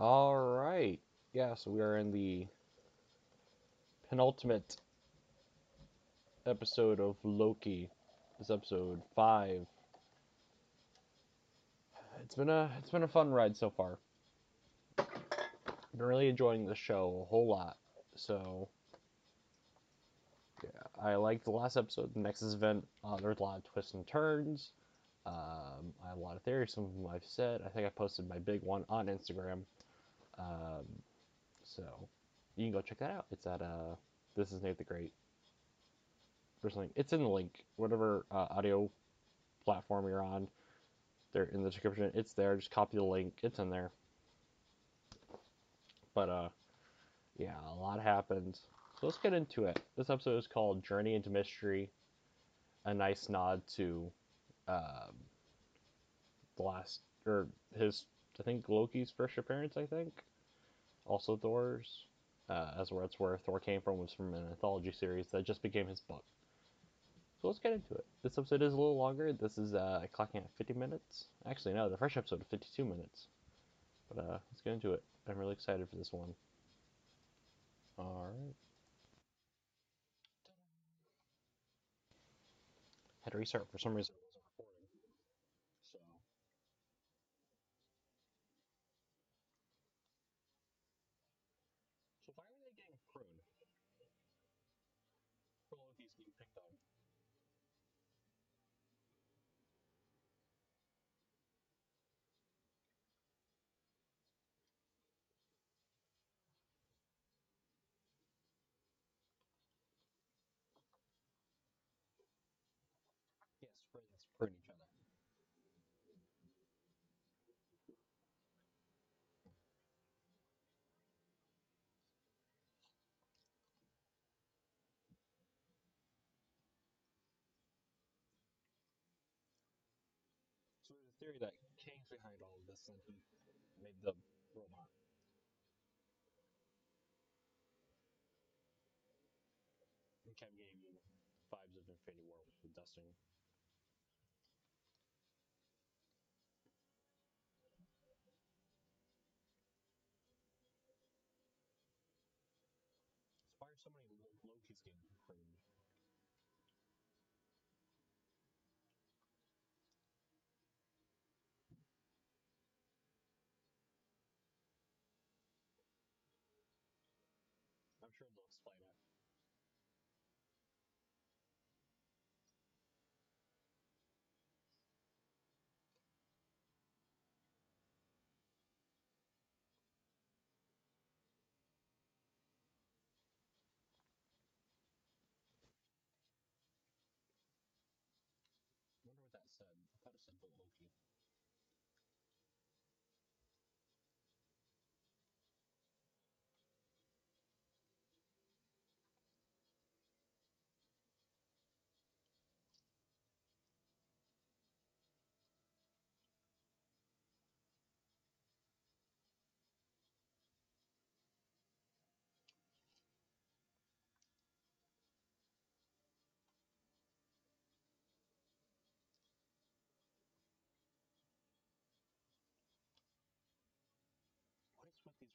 All right. Yeah, so we are in the penultimate episode of Loki. This episode 5. It's been a it's been a fun ride so far. Been really enjoying the show a whole lot. So yeah, I liked the last episode, the Nexus event. Uh, there's a lot of twists and turns. Um, I have a lot of theories. Some of them I've said. I think I posted my big one on Instagram. Um, so you can go check that out. It's at uh, this is Nate the Great. There's something. It's in the link, whatever uh, audio platform you're on. There in the description. It's there. Just copy the link. It's in there. But uh, yeah, a lot happened. So let's get into it. This episode is called Journey into Mystery. A nice nod to um, the last or his I think Loki's first appearance. I think also Thor's. Uh, as where it's where Thor came from was from an anthology series that just became his book. So let's get into it. This episode is a little longer. This is uh, clocking at 50 minutes. Actually, no, the first episode is 52 minutes. But uh, let's get into it. I'm really excited for this one. All right. Had to restart for some reason. It wasn't recording. So. So why are they getting pruned? Loki's getting picked on. Yes, friends prune each other. So there's a theory that Kang's behind all of this and he made the robot. And kept getting vibes of Infinity War with the dusting. Why are so many Lo- Loki's getting pruned? Sure they'll explain it.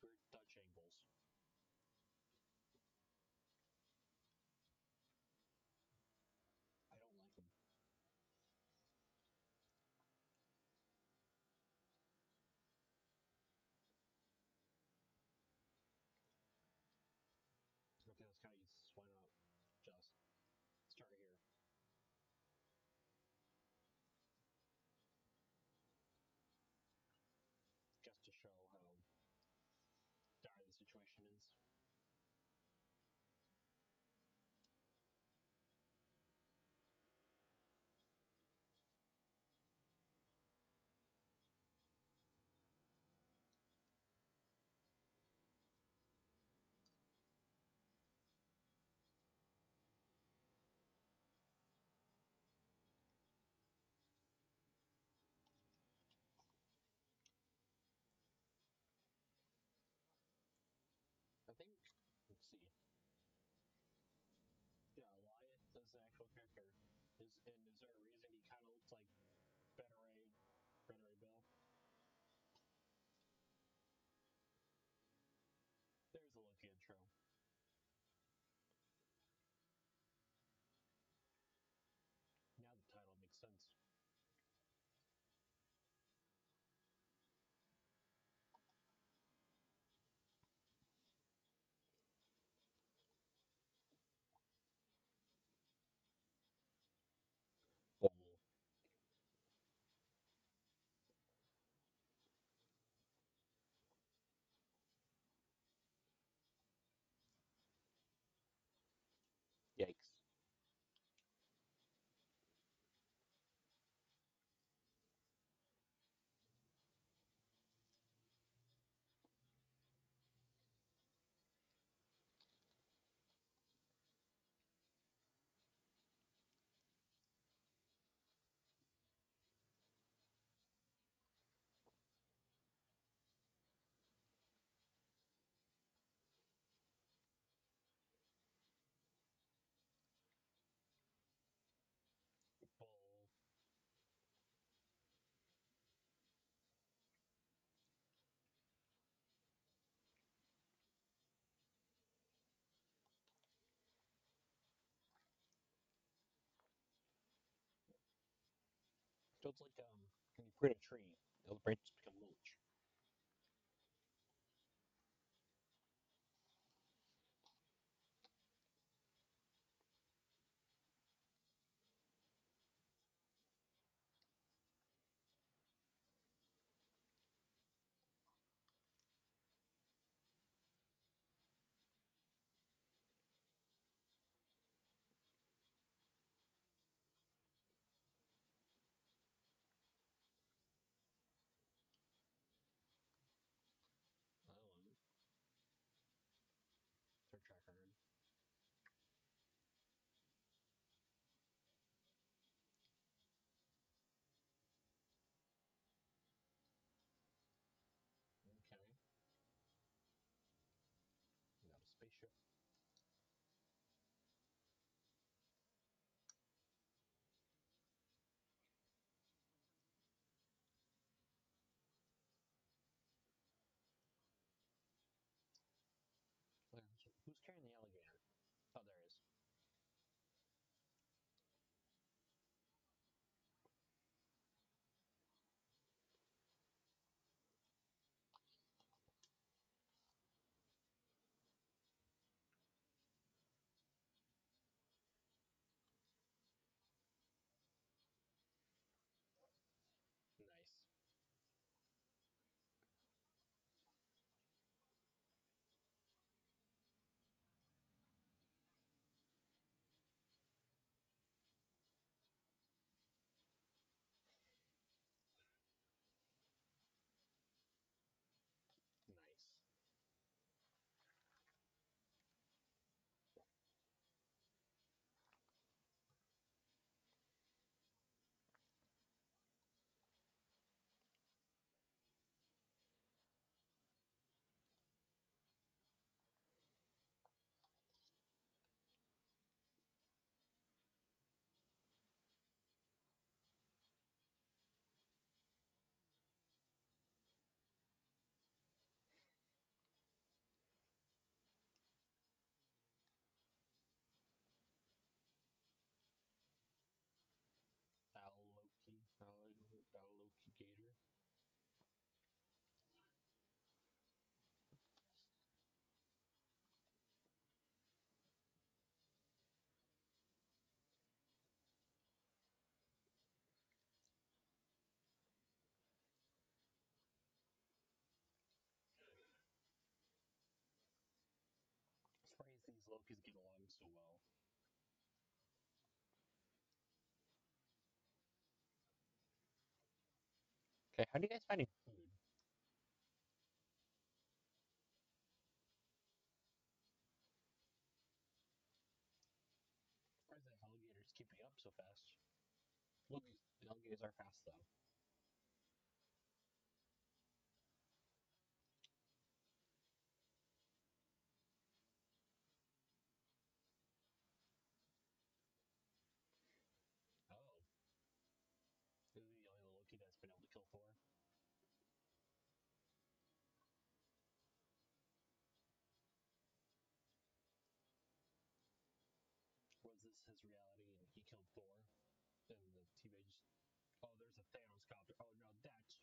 Weird Dutch angles? Is and is there a reason he kind of looks like It's like um, when you prune a tree, the branches become mulch. Lokis get along so well. Okay, how do you guys finding food? Surprised that alligator's keeping up so fast. Look, the alligators are fast though. his reality and he killed Thor And the TV. Oh, there's a Thanos copter. Oh no, that's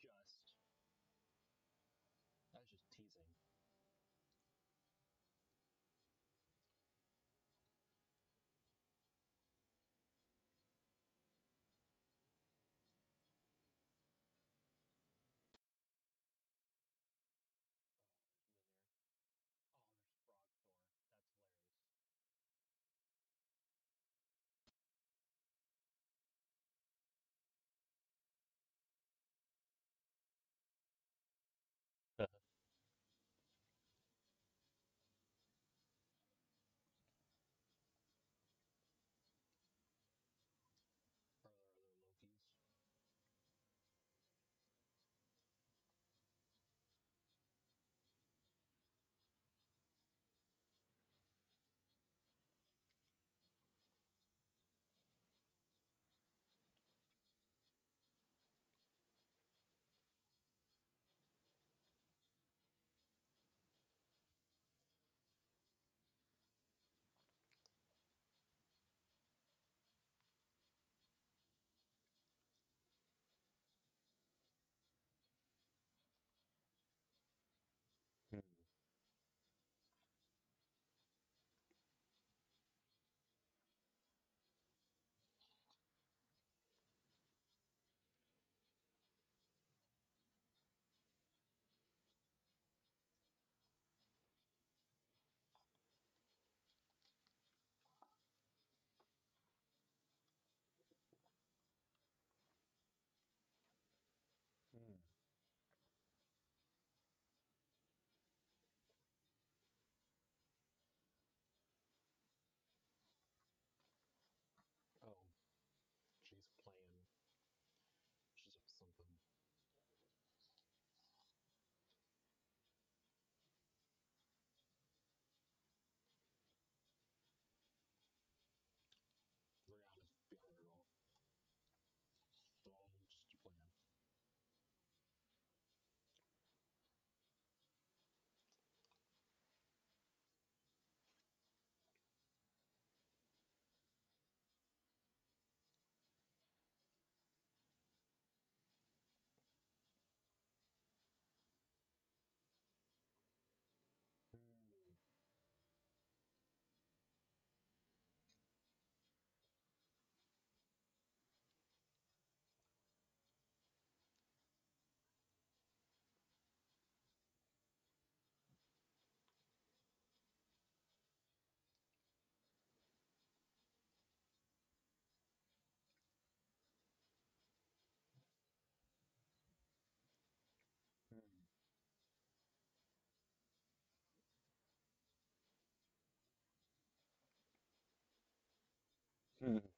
Roxy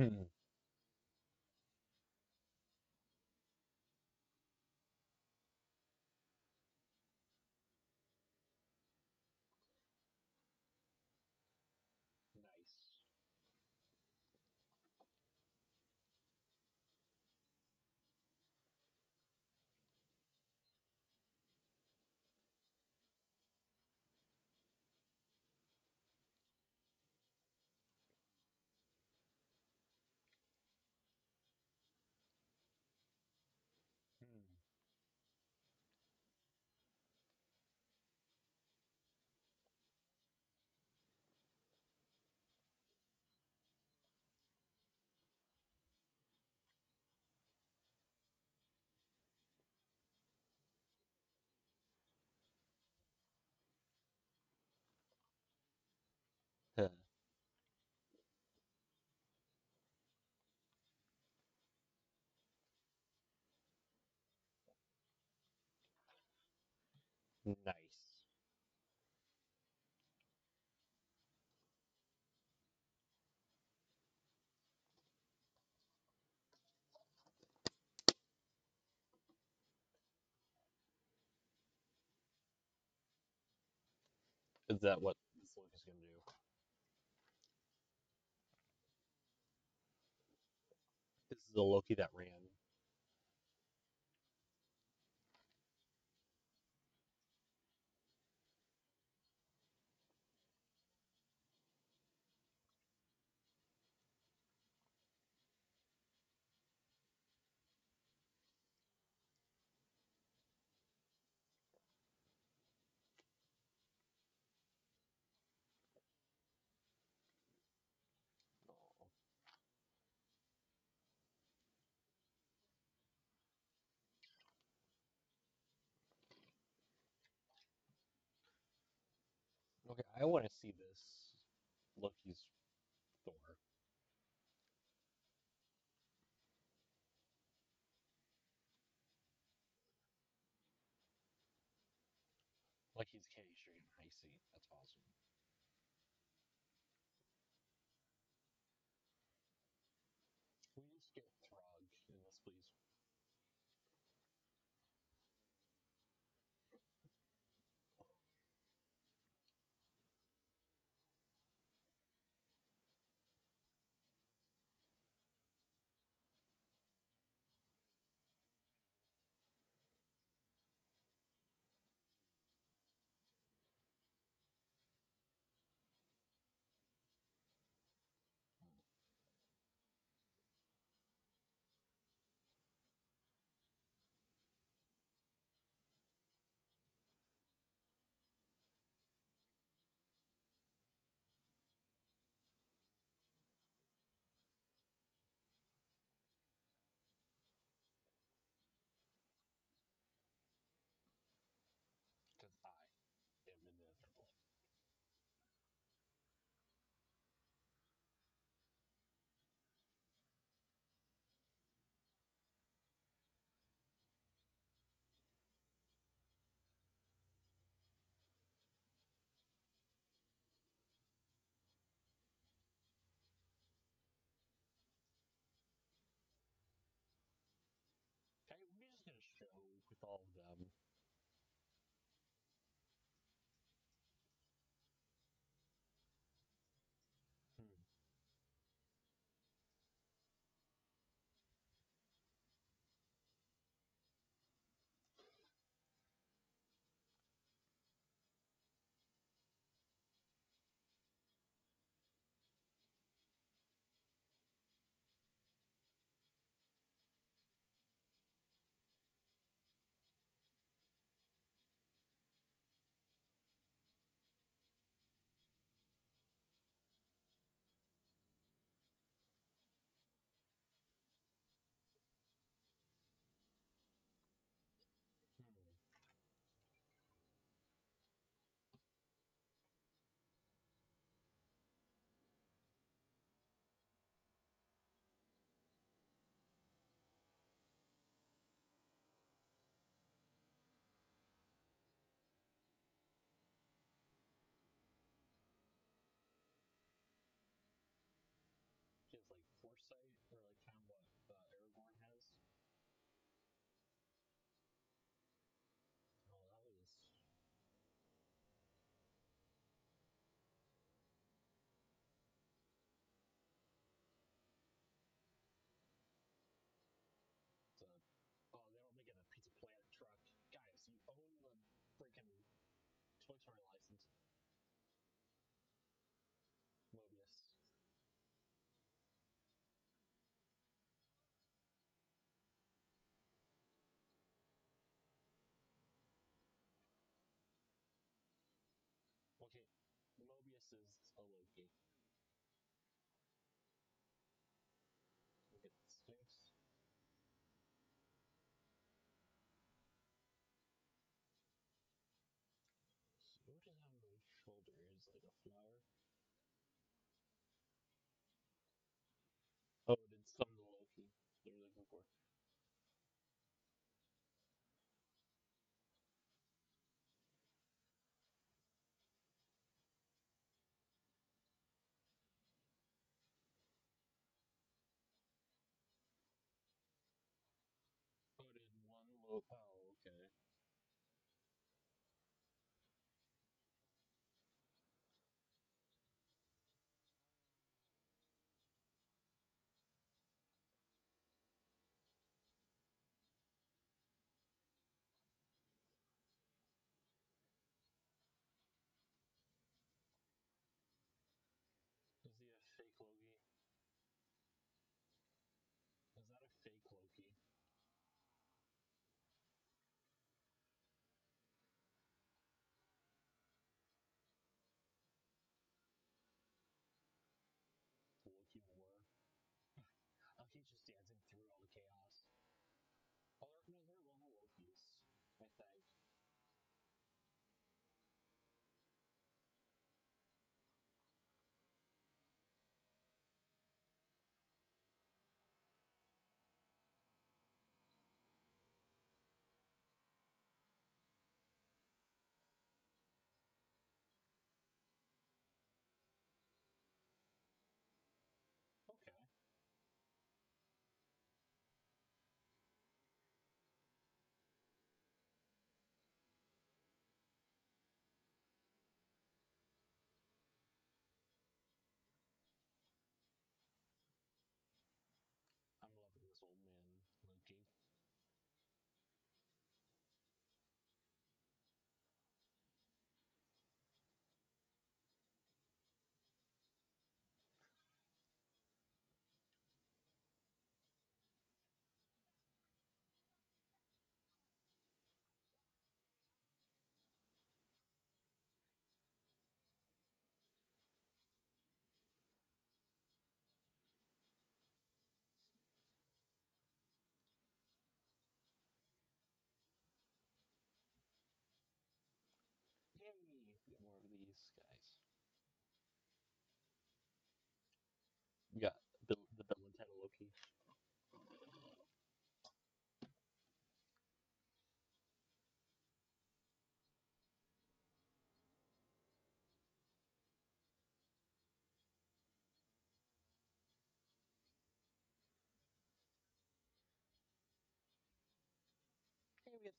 Hmm. Nice. Is that what this Loki's gonna do? This is the Loki that ran. I want to see this Loki's Thor. K Street and High Seat. That's awesome. Victoria license. Mobius. Okay, Mobius is a Loki. forth. Put in one low power.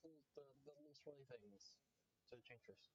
The, the, little swirly things to the changers.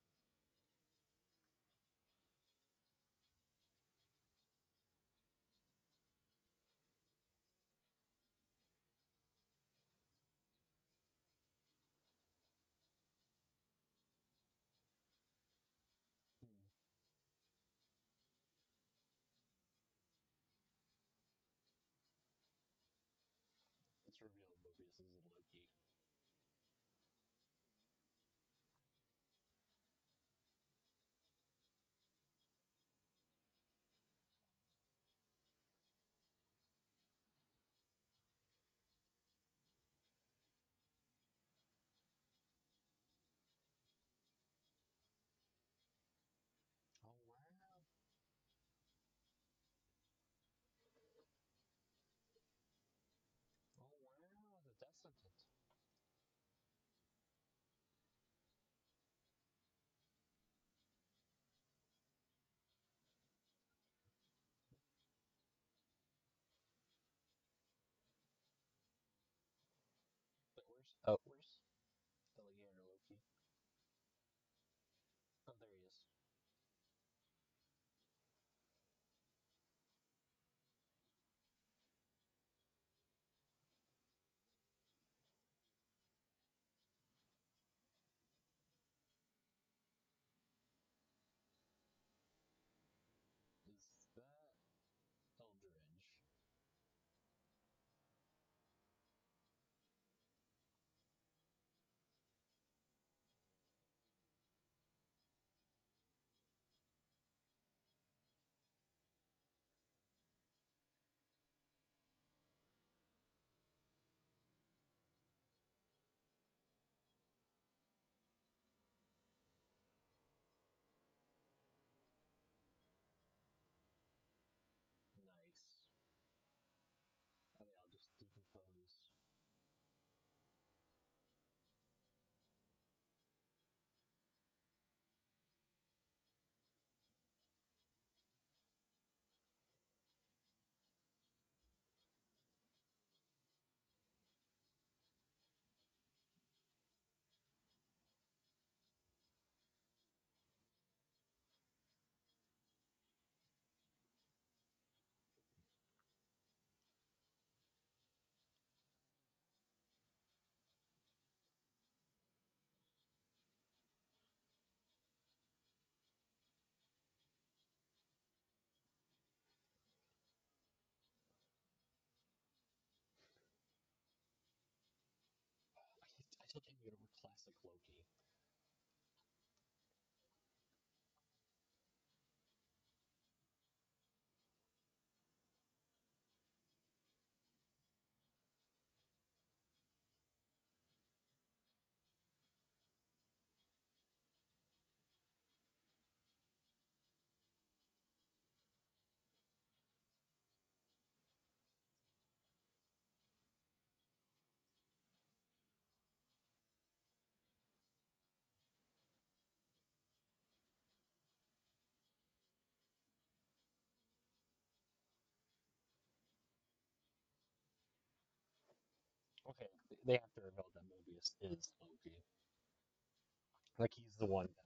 Can't get over classic Loki. Okay, they have to reveal that Mobius is Loki. Like he's the one that.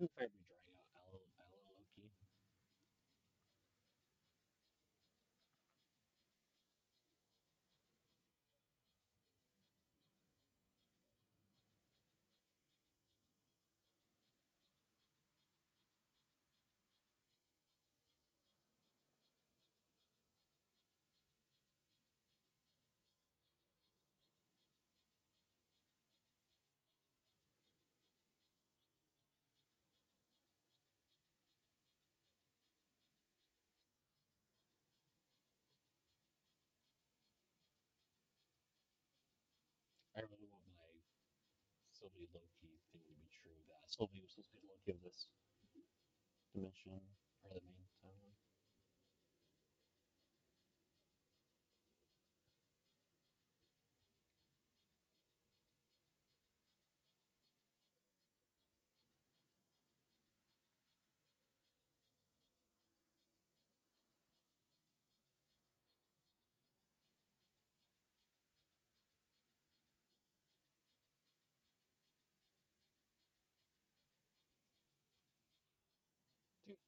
Shouldn't fire be drying Sylvie Loki thing to be true. That Sylvie was supposed to be the Loki of this dimension or the main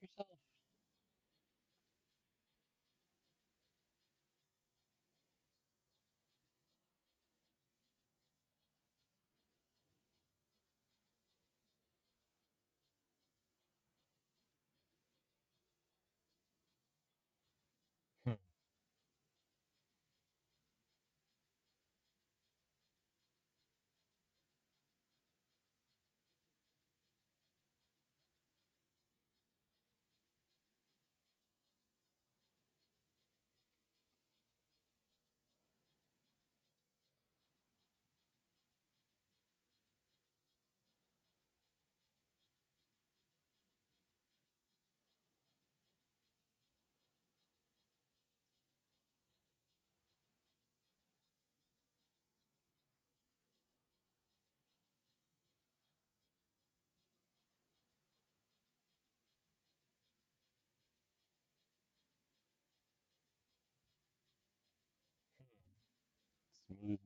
yourself. Hmm. Hmm. Smooth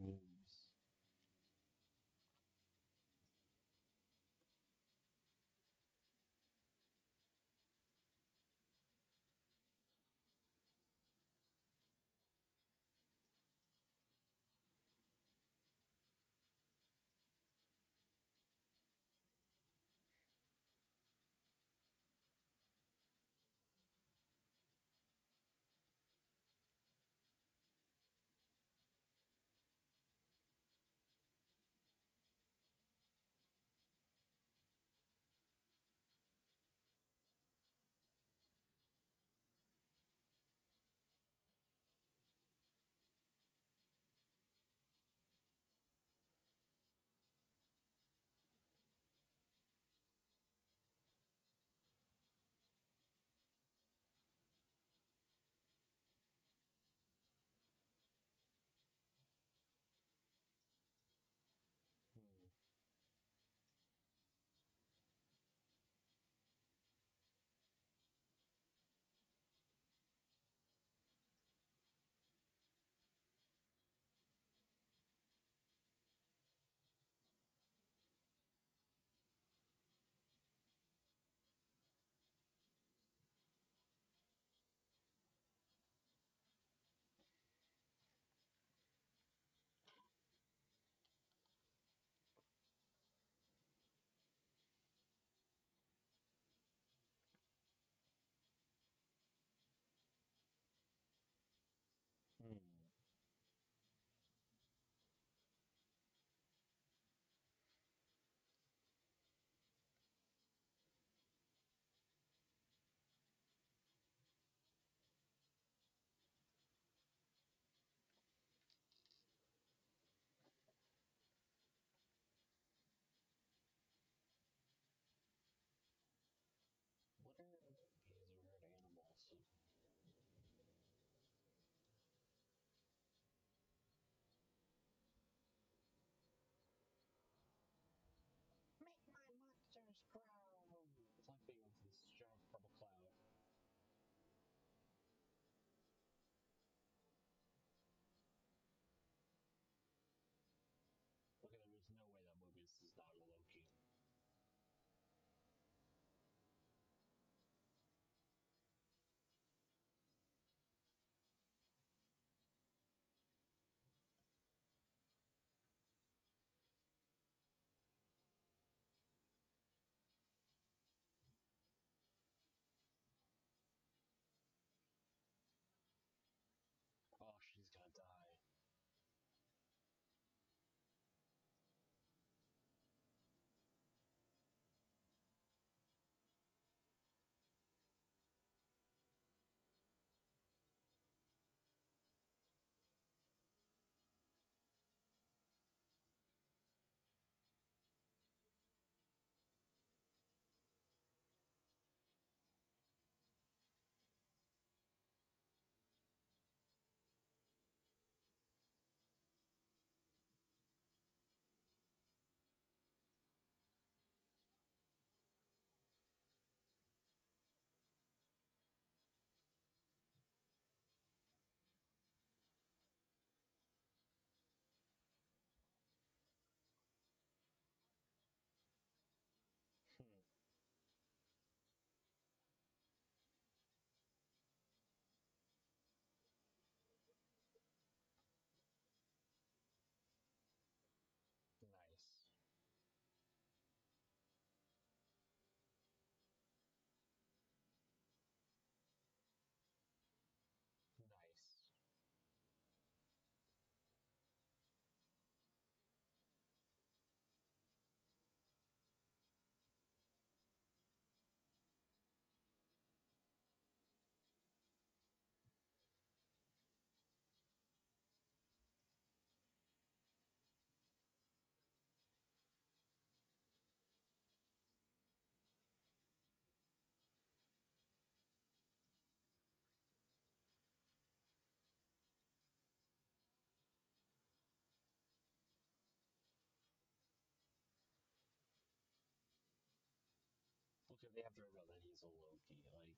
they have to that he's a Loki. Like,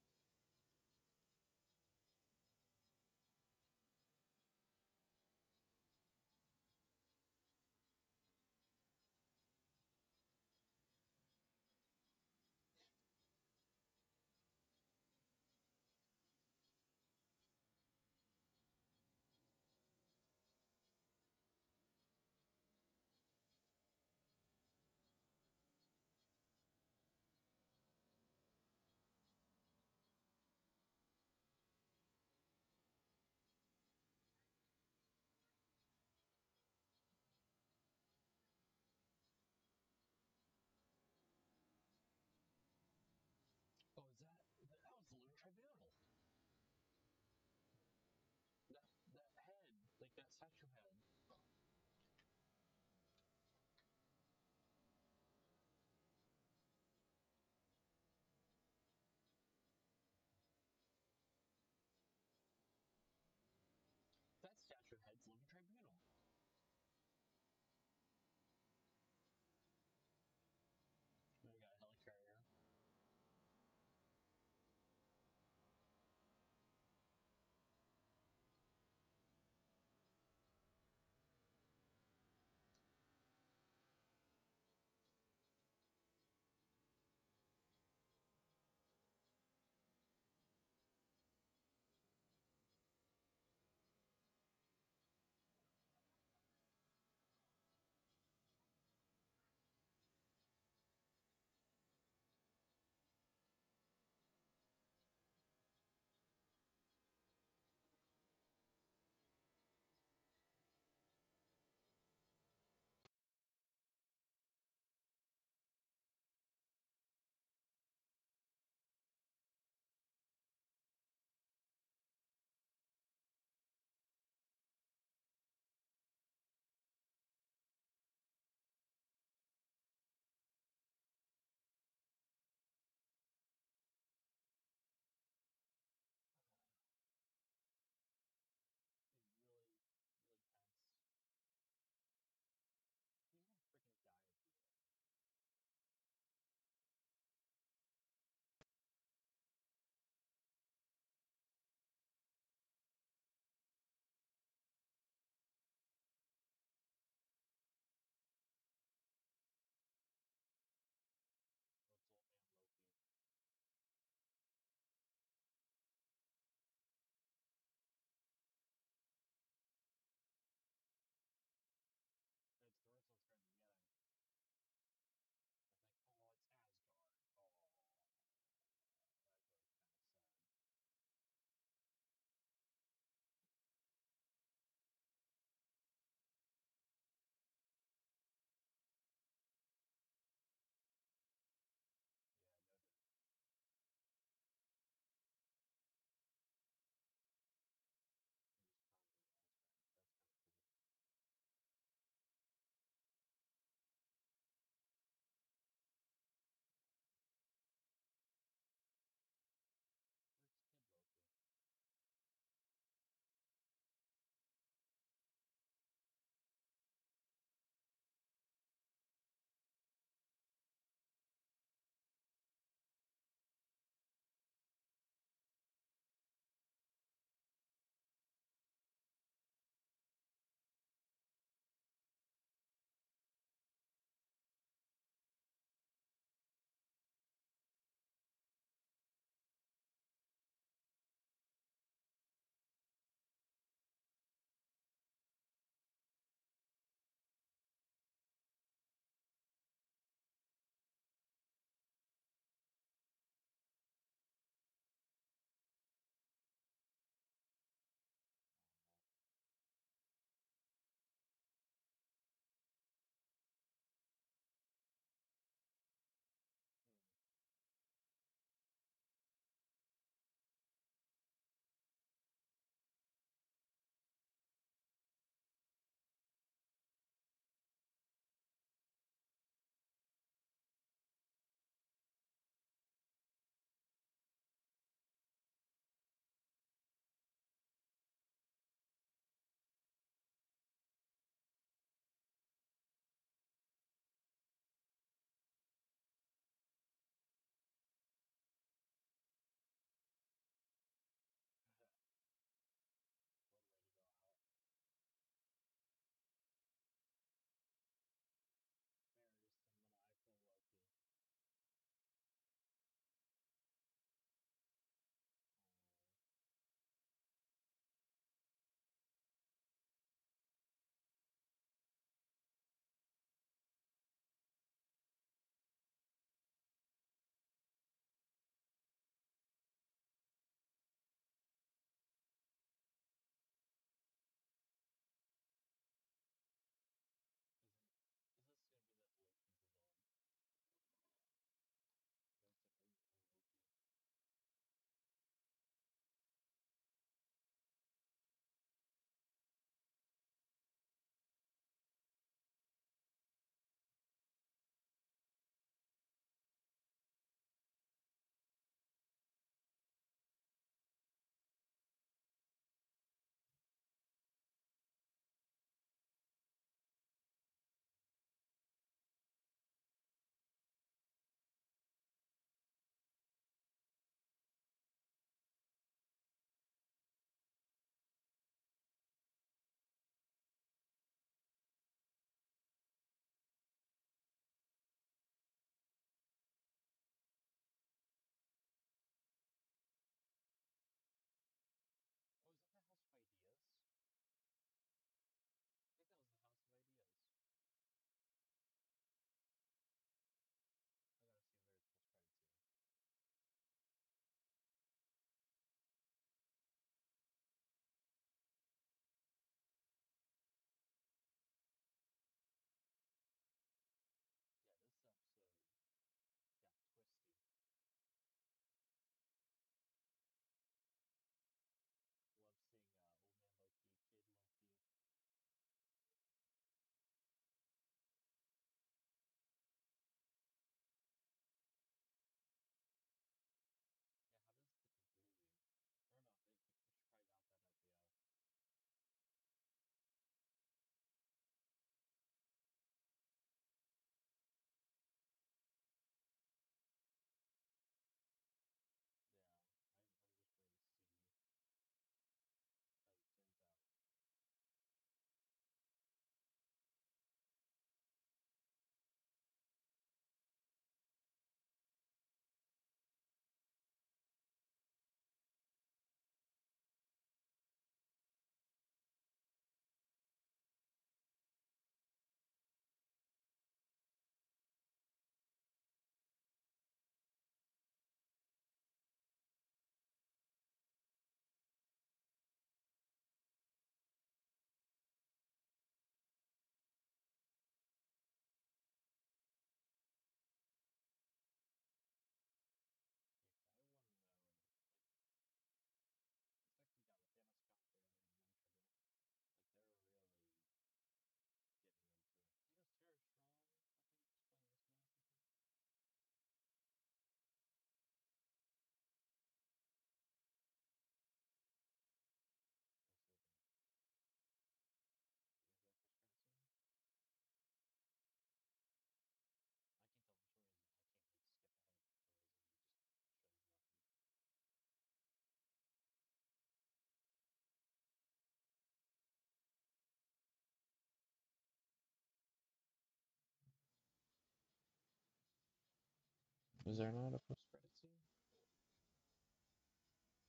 Is there not a post credit scene?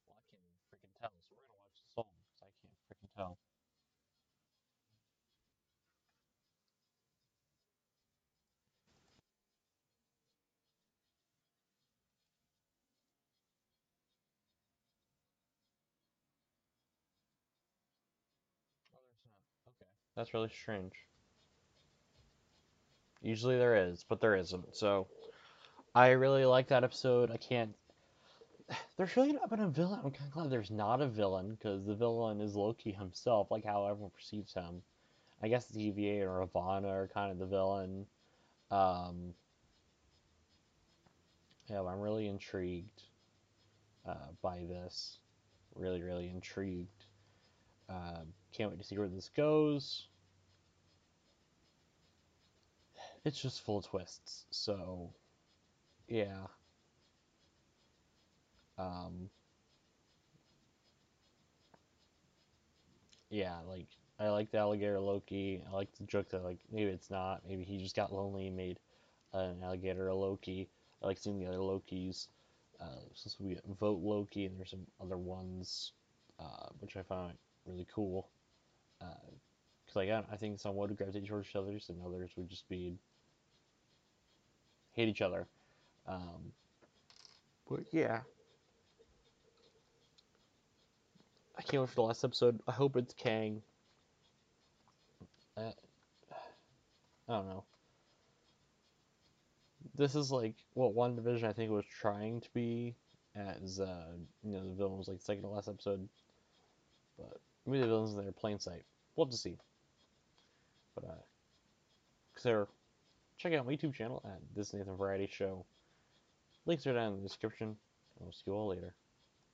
Well, I can't freaking tell, so we're gonna watch this all because I can't freaking tell. Oh, there's not. Okay. That's really strange. Usually there is, but there isn't. So I really like that episode. I can't. There's really not been a villain. I'm kind of glad there's not a villain because the villain is Loki himself, like how everyone perceives him. I guess the TVA or Ravonna are kind of the villain. Um, yeah, I'm really intrigued uh, by this. Really, really intrigued. Uh, can't wait to see where this goes. It's just full of twists. So, yeah. Um, yeah, like I like the alligator Loki. I like the joke that like maybe it's not. Maybe he just got lonely and made an alligator Loki. I like seeing the other Lokis. Uh, since we vote Loki, and there's some other ones, uh, which I found really cool. Because uh, like I, I think some would gravitate towards each other, and others would just be hate each other. Um, but yeah, I can't wait for the last episode. I hope it's Kang. Uh, I don't know. This is like what WandaVision I think was trying to be, as uh, you know the villain was like second to last episode, but maybe the villains in their plain sight. We'll have to see. But uh, consider check out my YouTube channel at This Nathan Variety Show. Links are down in the description, we'll see you all later.